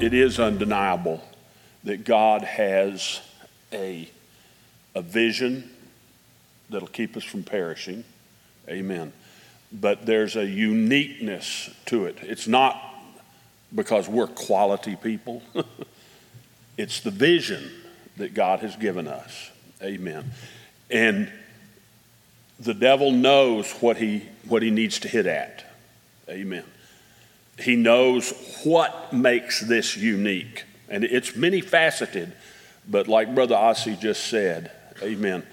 it is undeniable that God has a, a vision that'll keep us from perishing. Amen. But there's a uniqueness to it. It's not because we're quality people, it's the vision that God has given us. Amen. And the devil knows what he, what he needs to hit at. Amen. He knows what makes this unique. And it's many faceted, but like Brother Asi just said, amen.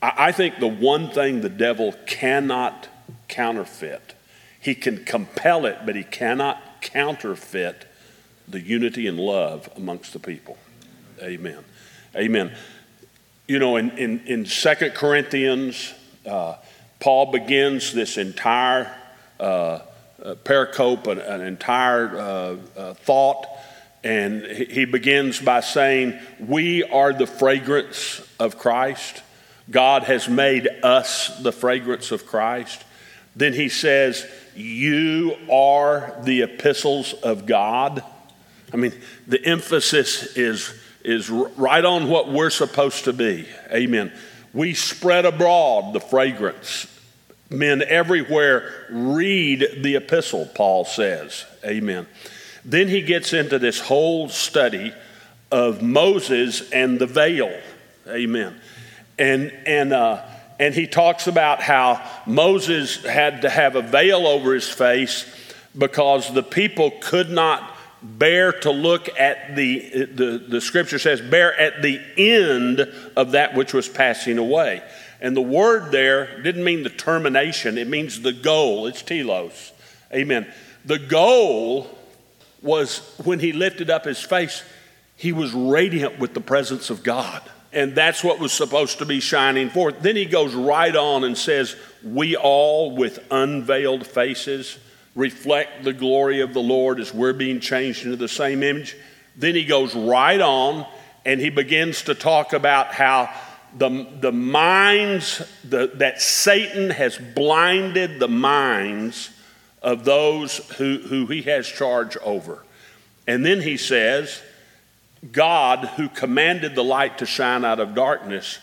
I, I think the one thing the devil cannot counterfeit, he can compel it, but he cannot counterfeit the unity and love amongst the people. Amen. Amen. You know, in, in, in 2 Corinthians, uh, Paul begins this entire uh, pericope, an, an entire uh, uh, thought, and he begins by saying, We are the fragrance of Christ. God has made us the fragrance of Christ. Then he says, You are the epistles of God. I mean, the emphasis is, is right on what we're supposed to be. Amen. We spread abroad the fragrance Men everywhere read the epistle, Paul says. Amen. Then he gets into this whole study of Moses and the veil. Amen. And, and, uh, and he talks about how Moses had to have a veil over his face because the people could not bear to look at the, the, the scripture says, bear at the end of that which was passing away. And the word there didn't mean the termination, it means the goal. It's telos. Amen. The goal was when he lifted up his face, he was radiant with the presence of God. And that's what was supposed to be shining forth. Then he goes right on and says, We all with unveiled faces reflect the glory of the Lord as we're being changed into the same image. Then he goes right on and he begins to talk about how the, the minds the, that Satan has blinded the minds of those who, who he has charge over. And then he says, God, who commanded the light to shine out of darkness,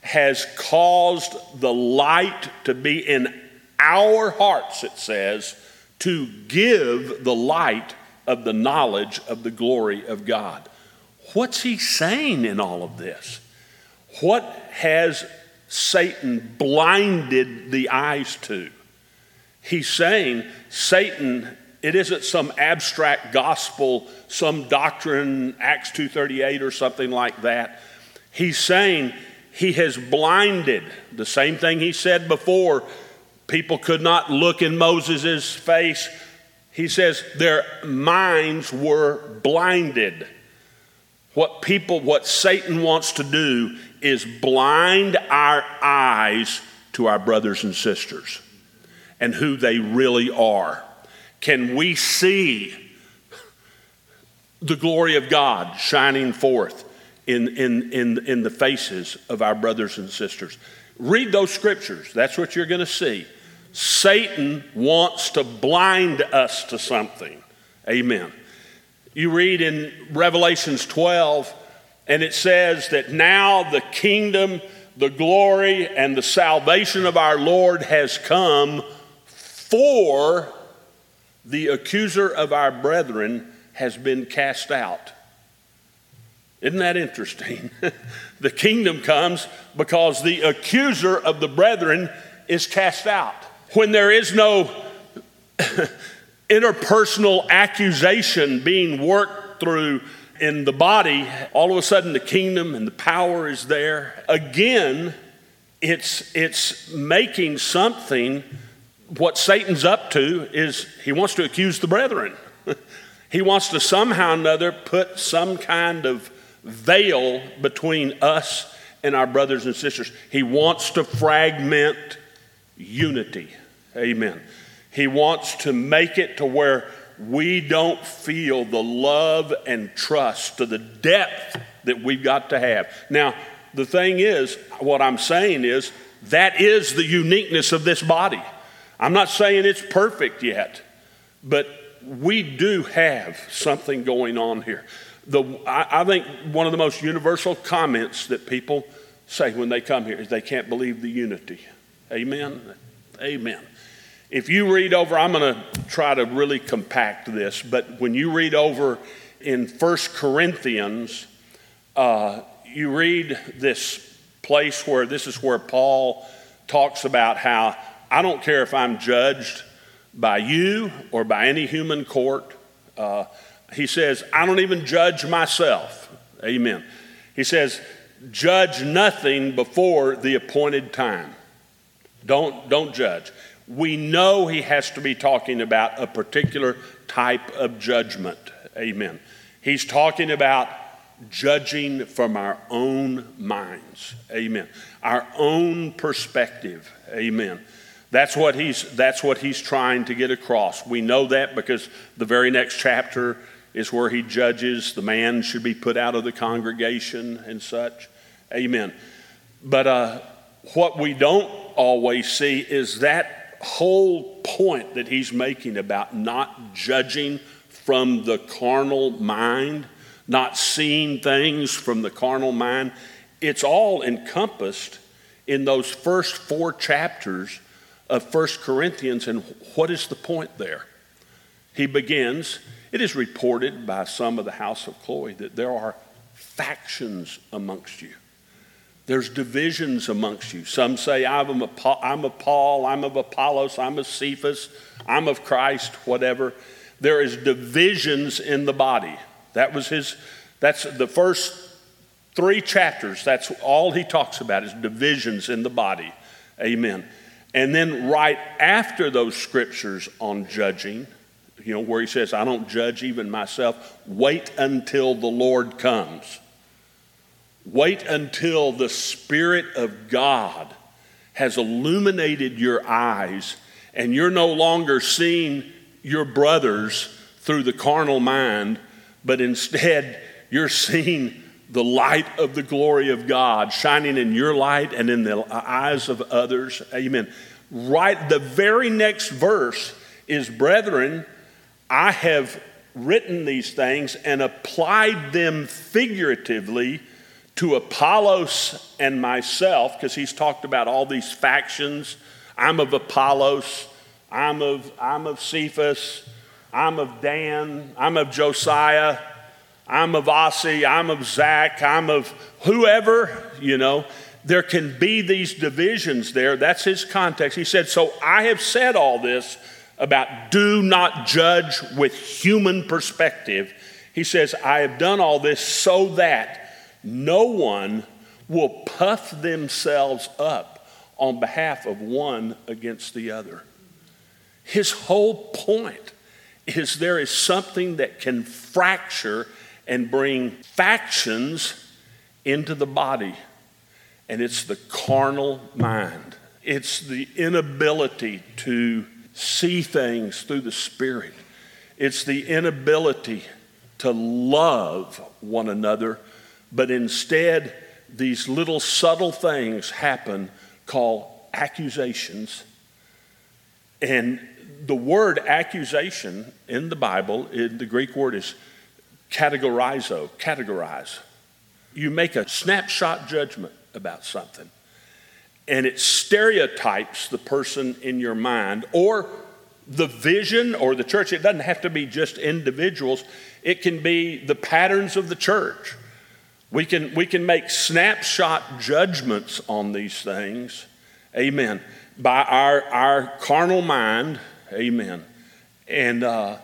has caused the light to be in our hearts, it says, to give the light of the knowledge of the glory of God. What's he saying in all of this? What has Satan blinded the eyes to? He's saying, Satan, it isn't some abstract gospel, some doctrine, Acts 2.38 or something like that. He's saying he has blinded, the same thing he said before, people could not look in Moses' face. He says their minds were blinded. What people, what Satan wants to do is blind our eyes to our brothers and sisters and who they really are. Can we see the glory of God shining forth in, in, in, in the faces of our brothers and sisters? Read those scriptures. That's what you're going to see. Satan wants to blind us to something. Amen. You read in Revelations 12, and it says that now the kingdom, the glory, and the salvation of our Lord has come, for the accuser of our brethren has been cast out. Isn't that interesting? the kingdom comes because the accuser of the brethren is cast out. When there is no interpersonal accusation being worked through in the body, all of a sudden the kingdom and the power is there. Again, it's, it's making something, what Satan's up to is he wants to accuse the brethren. he wants to somehow or another put some kind of veil between us and our brothers and sisters. He wants to fragment unity. Amen. He wants to make it to where we don't feel the love and trust to the depth that we've got to have. Now, the thing is, what I'm saying is, that is the uniqueness of this body. I'm not saying it's perfect yet, but we do have something going on here. The, I, I think one of the most universal comments that people say when they come here is they can't believe the unity. Amen? Amen. If you read over, I'm going to try to really compact this, but when you read over in First Corinthians, uh, you read this place where this is where Paul talks about how I don't care if I'm judged by you or by any human court. Uh, he says, I don't even judge myself. Amen. He says, judge nothing before the appointed time. Don't, don't judge. We know he has to be talking about a particular type of judgment. Amen. He's talking about judging from our own minds. Amen. Our own perspective. Amen. That's what he's that's what he's trying to get across. We know that because the very next chapter is where he judges the man should be put out of the congregation and such. Amen. But uh, what we don't always see is that whole point that he's making about not judging from the carnal mind, not seeing things from the carnal mind. It's all encompassed in those first four chapters of First Corinthians. And what is the point there? He begins, it is reported by some of the house of Chloe that there are factions amongst you. There's divisions amongst you. Some say, I'm of, I'm of Paul, I'm of Apollos, I'm of Cephas, I'm of Christ, whatever. There is divisions in the body. That was his, that's the first three chapters. That's all he talks about is divisions in the body. Amen. And then right after those scriptures on judging, you know, where he says, I don't judge even myself, wait until the Lord comes. Wait until the Spirit of God has illuminated your eyes and you're no longer seeing your brothers through the carnal mind, but instead you're seeing the light of the glory of God shining in your light and in the eyes of others. Amen. Right, the very next verse is, Brethren, I have written these things and applied them figuratively to Apollos and myself, because he's talked about all these factions. I'm of Apollos, I'm of, I'm of Cephas, I'm of Dan, I'm of Josiah, I'm of Asi, I'm of Zach, I'm of whoever, you know. There can be these divisions there. That's his context. He said, So I have said all this about do not judge with human perspective. He says, I have done all this so that no one will puff themselves up on behalf of one against the other. His whole point is there is something that can fracture and bring factions into the body, and it's the carnal mind. It's the inability to see things through the Spirit. It's the inability to love one another but instead, these little subtle things happen called accusations. And the word accusation in the Bible, in the Greek word is categorizo, categorize. You make a snapshot judgment about something, and it stereotypes the person in your mind or the vision or the church. It doesn't have to be just individuals, it can be the patterns of the church we can, we can make snapshot judgments on these things, amen, by our, our carnal mind, amen. And, uh,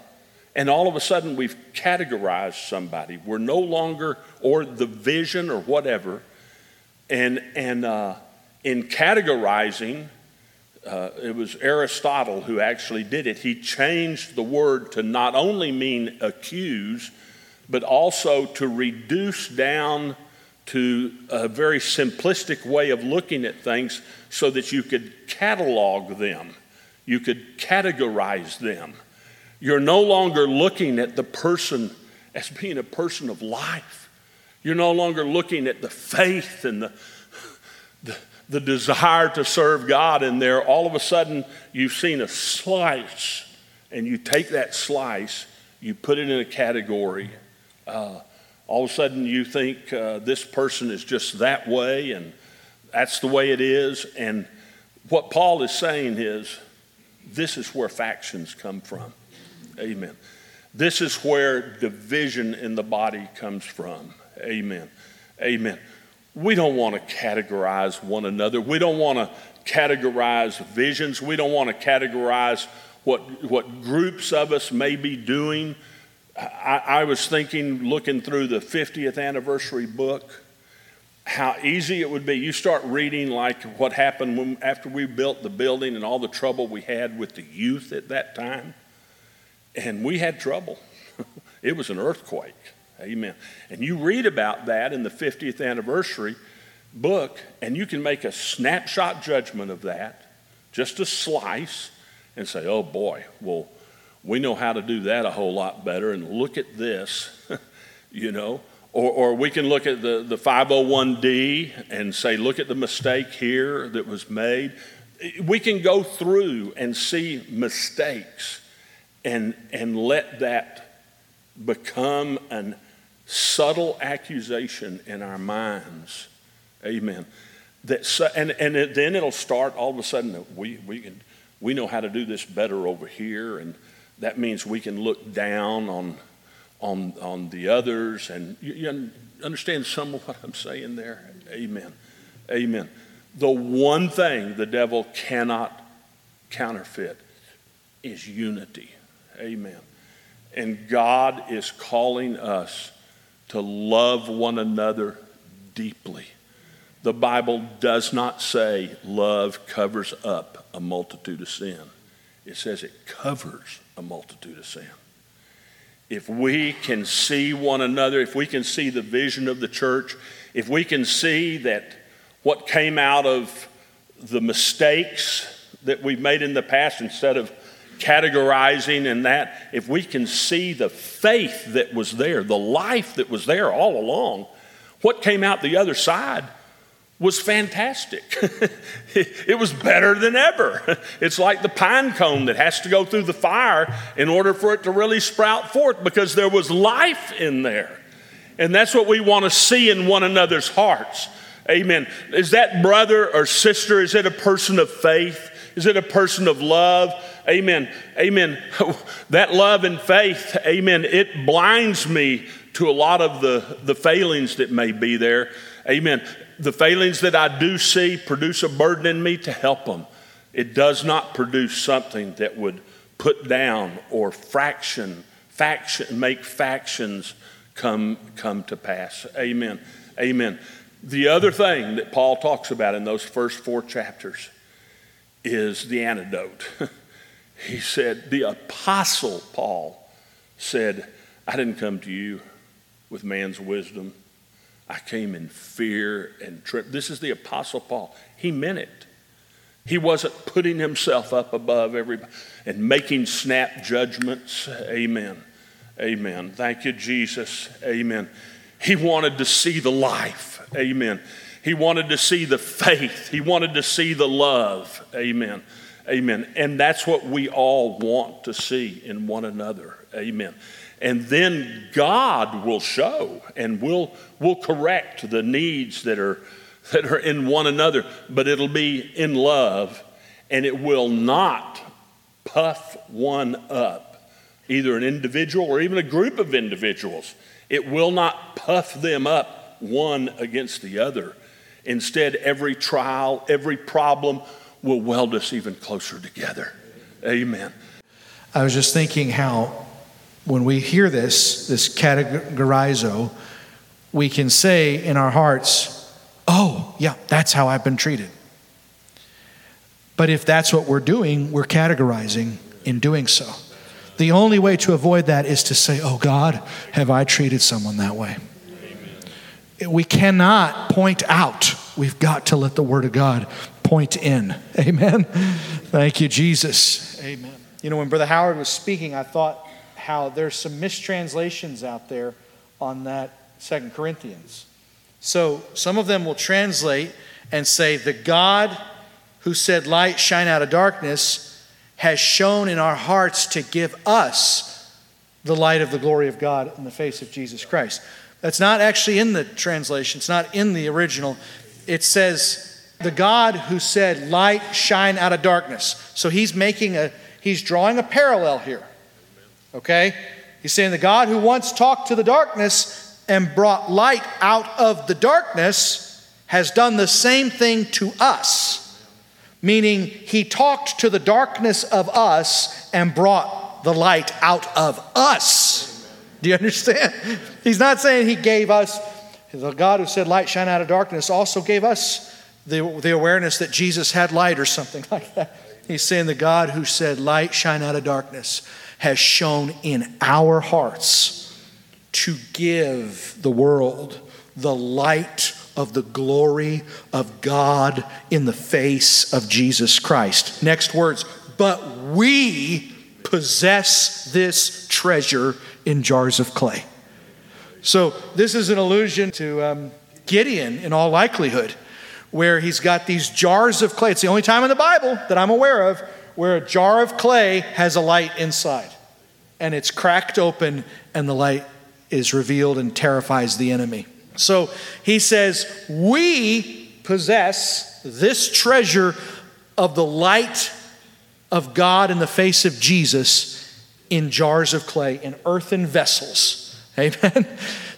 and all of a sudden we've categorized somebody. We're no longer, or the vision or whatever. And, and uh, in categorizing, uh, it was Aristotle who actually did it. He changed the word to not only mean accuse, but also to reduce down to a very simplistic way of looking at things so that you could catalog them, you could categorize them. You're no longer looking at the person as being a person of life. You're no longer looking at the faith and the, the, the desire to serve God, and there all of a sudden you've seen a slice and you take that slice, you put it in a category. Uh, all of a sudden, you think uh, this person is just that way, and that's the way it is. And what Paul is saying is, this is where factions come from. Amen. This is where division in the body comes from. Amen. Amen. We don't want to categorize one another. We don't want to categorize visions. We don't want to categorize what, what groups of us may be doing. I, I was thinking, looking through the 50th anniversary book, how easy it would be. You start reading like what happened when, after we built the building and all the trouble we had with the youth at that time. And we had trouble. it was an earthquake. Amen. And you read about that in the 50th anniversary book, and you can make a snapshot judgment of that, just a slice, and say, oh boy, well, we know how to do that a whole lot better, and look at this, you know. Or, or we can look at the, the 501D and say, look at the mistake here that was made. We can go through and see mistakes and, and let that become an subtle accusation in our minds. Amen. That, so, and and it, then it'll start all of a sudden that we, we, can, we know how to do this better over here, and that means we can look down on, on, on the others. And you, you understand some of what I'm saying there? Amen. Amen. The one thing the devil cannot counterfeit is unity. Amen. And God is calling us to love one another deeply. The Bible does not say love covers up a multitude of sin, it says it covers a multitude of sin. If we can see one another, if we can see the vision of the church, if we can see that what came out of the mistakes that we've made in the past instead of categorizing and that, if we can see the faith that was there, the life that was there all along, what came out the other side was fantastic. it was better than ever. It's like the pine cone that has to go through the fire in order for it to really sprout forth because there was life in there. And that's what we want to see in one another's hearts. Amen. Is that brother or sister, is it a person of faith? Is it a person of love? Amen. Amen. That love and faith, amen, it blinds me to a lot of the, the failings that may be there. Amen. The failings that I do see produce a burden in me to help them. It does not produce something that would put down or fraction, faction, make factions come, come to pass. Amen. Amen. The other thing that Paul talks about in those first four chapters is the antidote. he said, The apostle Paul said, I didn't come to you with man's wisdom. I came in fear and trip. This is the apostle Paul. He meant it. He wasn't putting himself up above everybody and making snap judgments. Amen. Amen. Thank you, Jesus. Amen. He wanted to see the life. Amen. He wanted to see the faith. He wanted to see the love. Amen. Amen. And that's what we all want to see in one another. Amen. And then God will show and will will correct the needs that are that are in one another, but it'll be in love and it will not puff one up, either an individual or even a group of individuals. It will not puff them up one against the other. Instead, every trial, every problem will weld us even closer together. Amen. I was just thinking how when we hear this, this categorizo, we can say in our hearts, oh, yeah, that's how I've been treated. But if that's what we're doing, we're categorizing in doing so. The only way to avoid that is to say, oh, God, have I treated someone that way? we cannot point out. We've got to let the Word of God point in. Amen. Thank you, Jesus. Amen. You know, when Brother Howard was speaking, I thought how there's some mistranslations out there on that Second Corinthians. So some of them will translate and say, The God who said light shine out of darkness has shone in our hearts to give us the light of the glory of God in the face of Jesus Christ. That's not actually in the translation, it's not in the original. It says, the God who said, Light shine out of darkness. So he's making a, he's drawing a parallel here. Okay? He's saying the God who once talked to the darkness and brought light out of the darkness has done the same thing to us. Meaning, he talked to the darkness of us and brought the light out of us. Do you understand? He's not saying he gave us, the God who said, Light shine out of darkness, also gave us the, the awareness that Jesus had light or something like that. He's saying the God who said, Light shine out of darkness, has shown in our hearts to give the world the light of the glory of God in the face of Jesus Christ. Next words, but we possess this treasure in jars of clay. So, this is an allusion to um, Gideon in all likelihood where he's got these jars of clay. It's the only time in the Bible that I'm aware of where a jar of clay has a light inside. And it's cracked open, and the light is revealed and terrifies the enemy. So he says, We possess this treasure of the light of God in the face of Jesus in jars of clay, in earthen vessels. Amen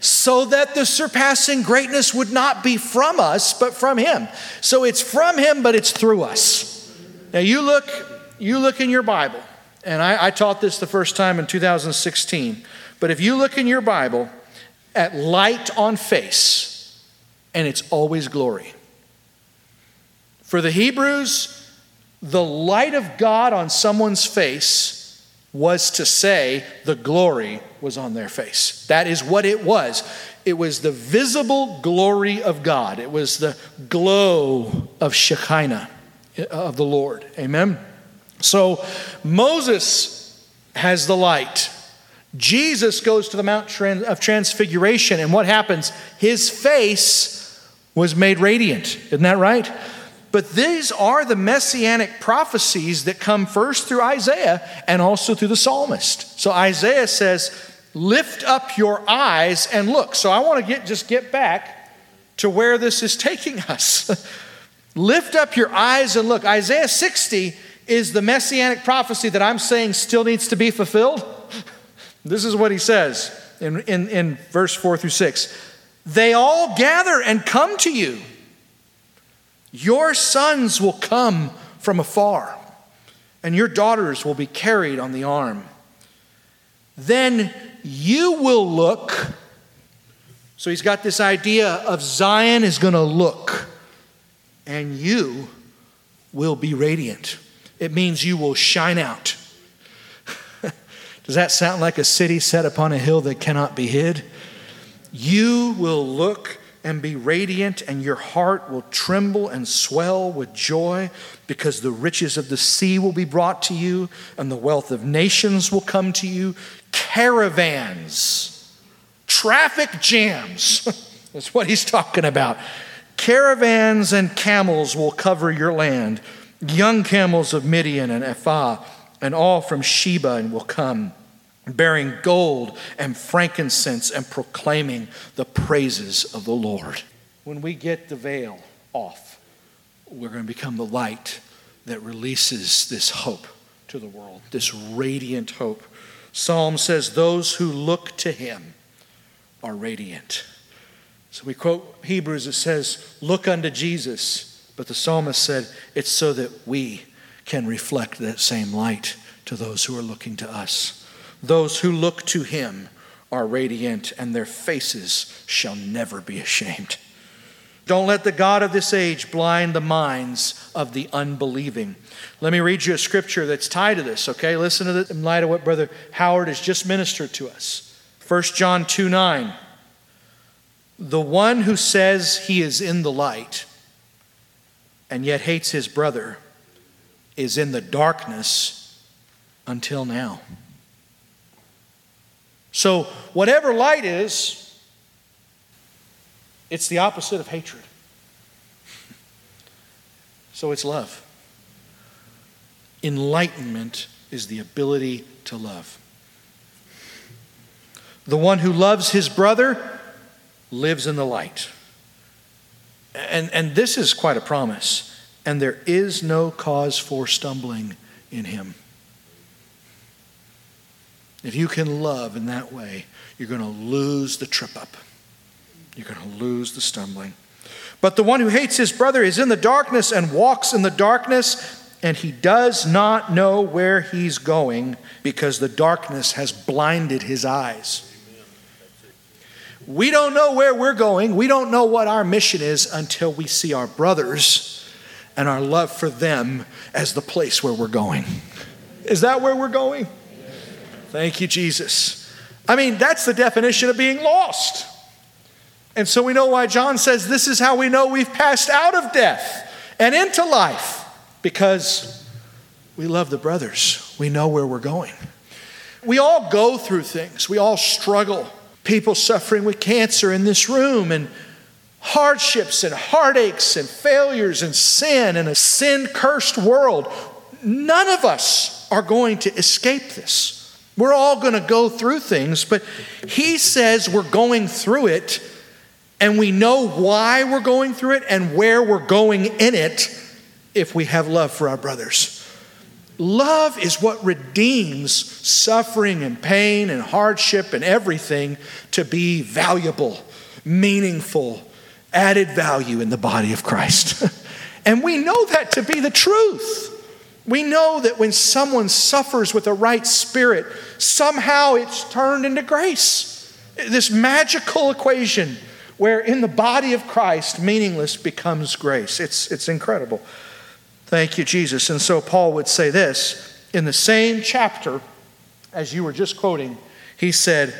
so that the surpassing greatness would not be from us, but from Him. So it's from Him, but it's through us. Now you look, you look in your Bible, and I, I taught this the first time in 2016. But if you look in your Bible at light on face, and it's always glory. For the Hebrews, the light of God on someone's face was to say the glory was on their face. That is what it was. It was the visible glory of God, it was the glow of Shekinah of the Lord. Amen. So Moses has the light. Jesus goes to the Mount of Transfiguration, and what happens? His face was made radiant. Isn't that right? But these are the messianic prophecies that come first through Isaiah and also through the psalmist. So Isaiah says, Lift up your eyes and look. So I want to get, just get back to where this is taking us. Lift up your eyes and look. Isaiah 60 is the messianic prophecy that I'm saying still needs to be fulfilled. This is what he says in, in, in verse 4 through 6. They all gather and come to you. Your sons will come from afar, and your daughters will be carried on the arm. Then you will look. So he's got this idea of Zion is going to look, and you will be radiant. It means you will shine out. Does that sound like a city set upon a hill that cannot be hid? You will look and be radiant, and your heart will tremble and swell with joy because the riches of the sea will be brought to you, and the wealth of nations will come to you. Caravans, traffic jams. That's what he's talking about. Caravans and camels will cover your land, young camels of Midian and Ephah, and all from Sheba and will come bearing gold and frankincense and proclaiming the praises of the Lord. When we get the veil off, we're going to become the light that releases this hope to the world, this radiant hope. Psalm says, Those who look to him are radiant. So we quote Hebrews, it says, Look unto Jesus. But the psalmist said, It's so that we can reflect that same light to those who are looking to us. Those who look to him are radiant, and their faces shall never be ashamed. Don't let the God of this age blind the minds of the unbelieving. Let me read you a scripture that's tied to this, okay? Listen to this in light of what Brother Howard has just ministered to us. 1 John 2 9. The one who says he is in the light and yet hates his brother is in the darkness until now. So, whatever light is, it's the opposite of hatred. So, it's love. Enlightenment is the ability to love. The one who loves his brother lives in the light. And, and this is quite a promise. And there is no cause for stumbling in him. If you can love in that way, you're going to lose the trip up. You're going to lose the stumbling. But the one who hates his brother is in the darkness and walks in the darkness, and he does not know where he's going because the darkness has blinded his eyes. We don't know where we're going. We don't know what our mission is until we see our brothers and our love for them as the place where we're going. Is that where we're going? Thank you, Jesus. I mean, that's the definition of being lost. And so we know why John says this is how we know we've passed out of death and into life because we love the brothers. We know where we're going. We all go through things, we all struggle. People suffering with cancer in this room and hardships and heartaches and failures and sin and a sin cursed world. None of us are going to escape this. We're all going to go through things, but he says we're going through it and we know why we're going through it and where we're going in it if we have love for our brothers. Love is what redeems suffering and pain and hardship and everything to be valuable, meaningful, added value in the body of Christ. and we know that to be the truth. We know that when someone suffers with a right spirit, somehow it's turned into grace. This magical equation where in the body of Christ, meaningless becomes grace. It's, it's incredible. Thank you, Jesus. And so Paul would say this in the same chapter as you were just quoting. He said,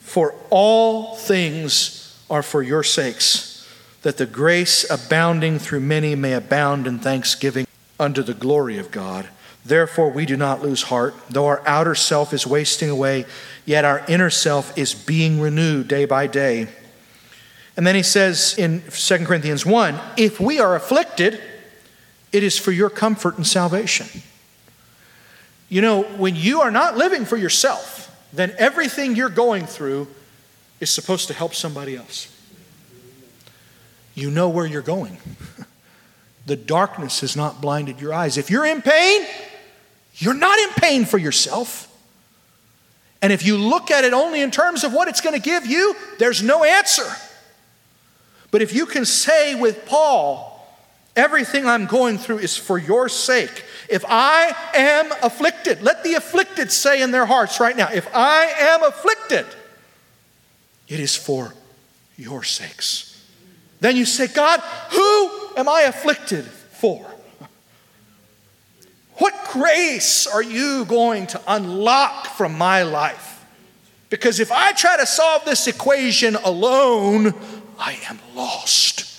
For all things are for your sakes, that the grace abounding through many may abound in thanksgiving unto the glory of God. Therefore, we do not lose heart. Though our outer self is wasting away, yet our inner self is being renewed day by day. And then he says in 2 Corinthians 1 if we are afflicted, it is for your comfort and salvation. You know, when you are not living for yourself, then everything you're going through is supposed to help somebody else. You know where you're going. The darkness has not blinded your eyes. If you're in pain, you're not in pain for yourself. And if you look at it only in terms of what it's going to give you, there's no answer. But if you can say with Paul, everything I'm going through is for your sake. If I am afflicted, let the afflicted say in their hearts right now, if I am afflicted, it is for your sakes. Then you say, God, who am I afflicted for? What grace are you going to unlock from my life? Because if I try to solve this equation alone, I am lost.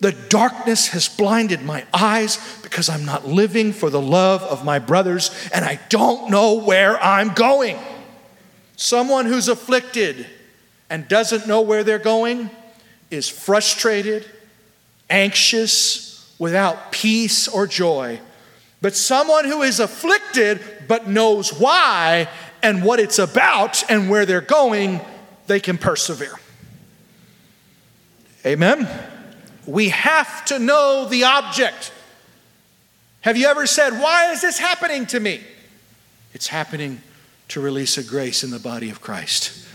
The darkness has blinded my eyes because I'm not living for the love of my brothers and I don't know where I'm going. Someone who's afflicted and doesn't know where they're going is frustrated anxious, without peace or joy. But someone who is afflicted but knows why and what it's about and where they're going, they can persevere. Amen? We have to know the object. Have you ever said, Why is this happening to me? It's happening to release a grace in the body of Christ.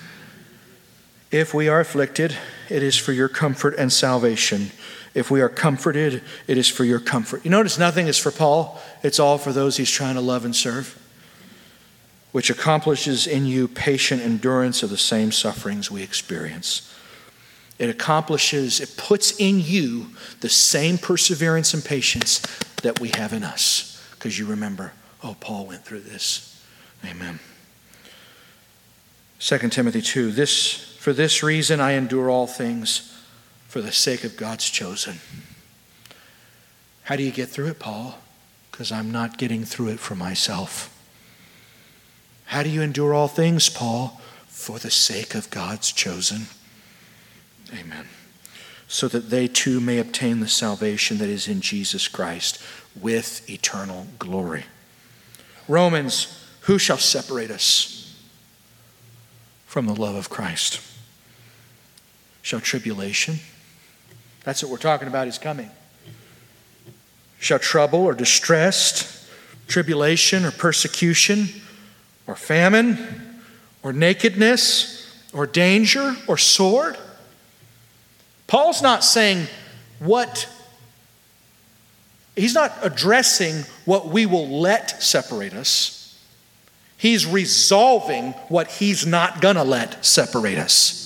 If we are afflicted, it is for your comfort and salvation. If we are comforted, it is for your comfort. You notice nothing is for Paul, it's all for those he's trying to love and serve, which accomplishes in you patient endurance of the same sufferings we experience. It accomplishes, it puts in you the same perseverance and patience that we have in us. Because you remember, oh, Paul went through this. Amen. 2 Timothy 2 this, For this reason I endure all things for the sake of God's chosen. How do you get through it, Paul? Because I'm not getting through it for myself. How do you endure all things, Paul? For the sake of God's chosen. Amen. So that they too may obtain the salvation that is in Jesus Christ with eternal glory. Romans, who shall separate us from the love of Christ? Shall tribulation? That's what we're talking about is coming. Shall trouble or distress, tribulation or persecution, or famine, or nakedness, or danger, or sword? Paul's not saying what, he's not addressing what we will let separate us. He's resolving what he's not going to let separate us.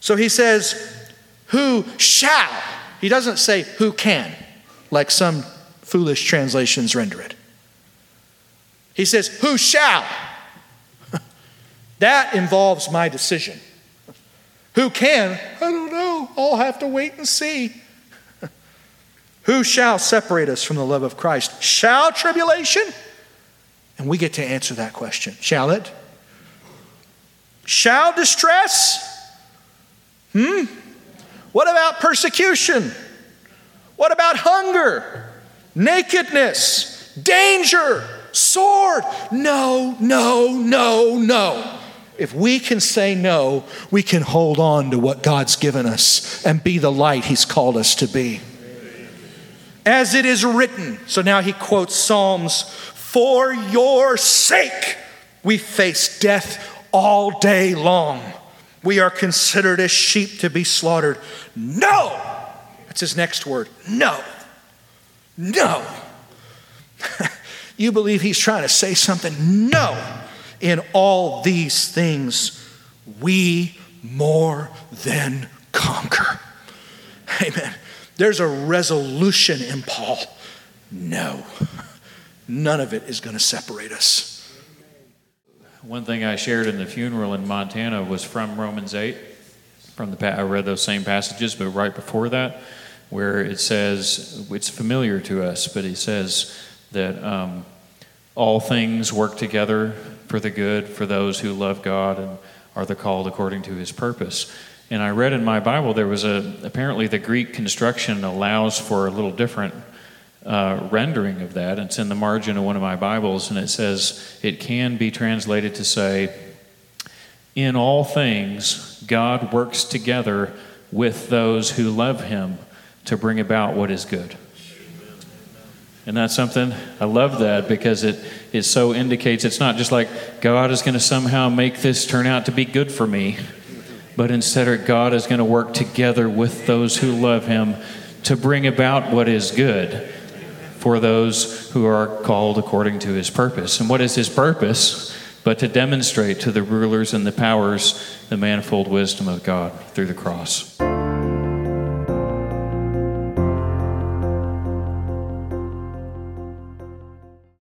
So he says, Who shall? He doesn't say who can, like some foolish translations render it. He says, Who shall? that involves my decision. Who can? I don't know. I'll have to wait and see. Who shall separate us from the love of Christ? Shall tribulation? And we get to answer that question. Shall it? Shall distress? Hmm? What about persecution? What about hunger, nakedness, danger, sword? No, no, no, no. If we can say no, we can hold on to what God's given us and be the light He's called us to be. As it is written, so now he quotes Psalms, for your sake we face death all day long. We are considered as sheep to be slaughtered. No! That's his next word. No. No. you believe he's trying to say something? No in all these things, we more than conquer. Amen. There's a resolution in Paul. No, none of it is going to separate us. One thing I shared in the funeral in Montana was from Romans 8. From the I read those same passages, but right before that, where it says it's familiar to us, but he says that um, all things work together for the good for those who love God and are the called according to his purpose. And I read in my Bible there was a apparently the Greek construction allows for a little different uh, rendering of that. It's in the margin of one of my Bibles, and it says it can be translated to say, "In all things, God works together with those who love Him to bring about what is good." And that's something I love that because it, it so indicates it's not just like God is going to somehow make this turn out to be good for me, but instead God is going to work together with those who love Him to bring about what is good for those who are called according to His purpose. And what is His purpose? But to demonstrate to the rulers and the powers the manifold wisdom of God through the cross.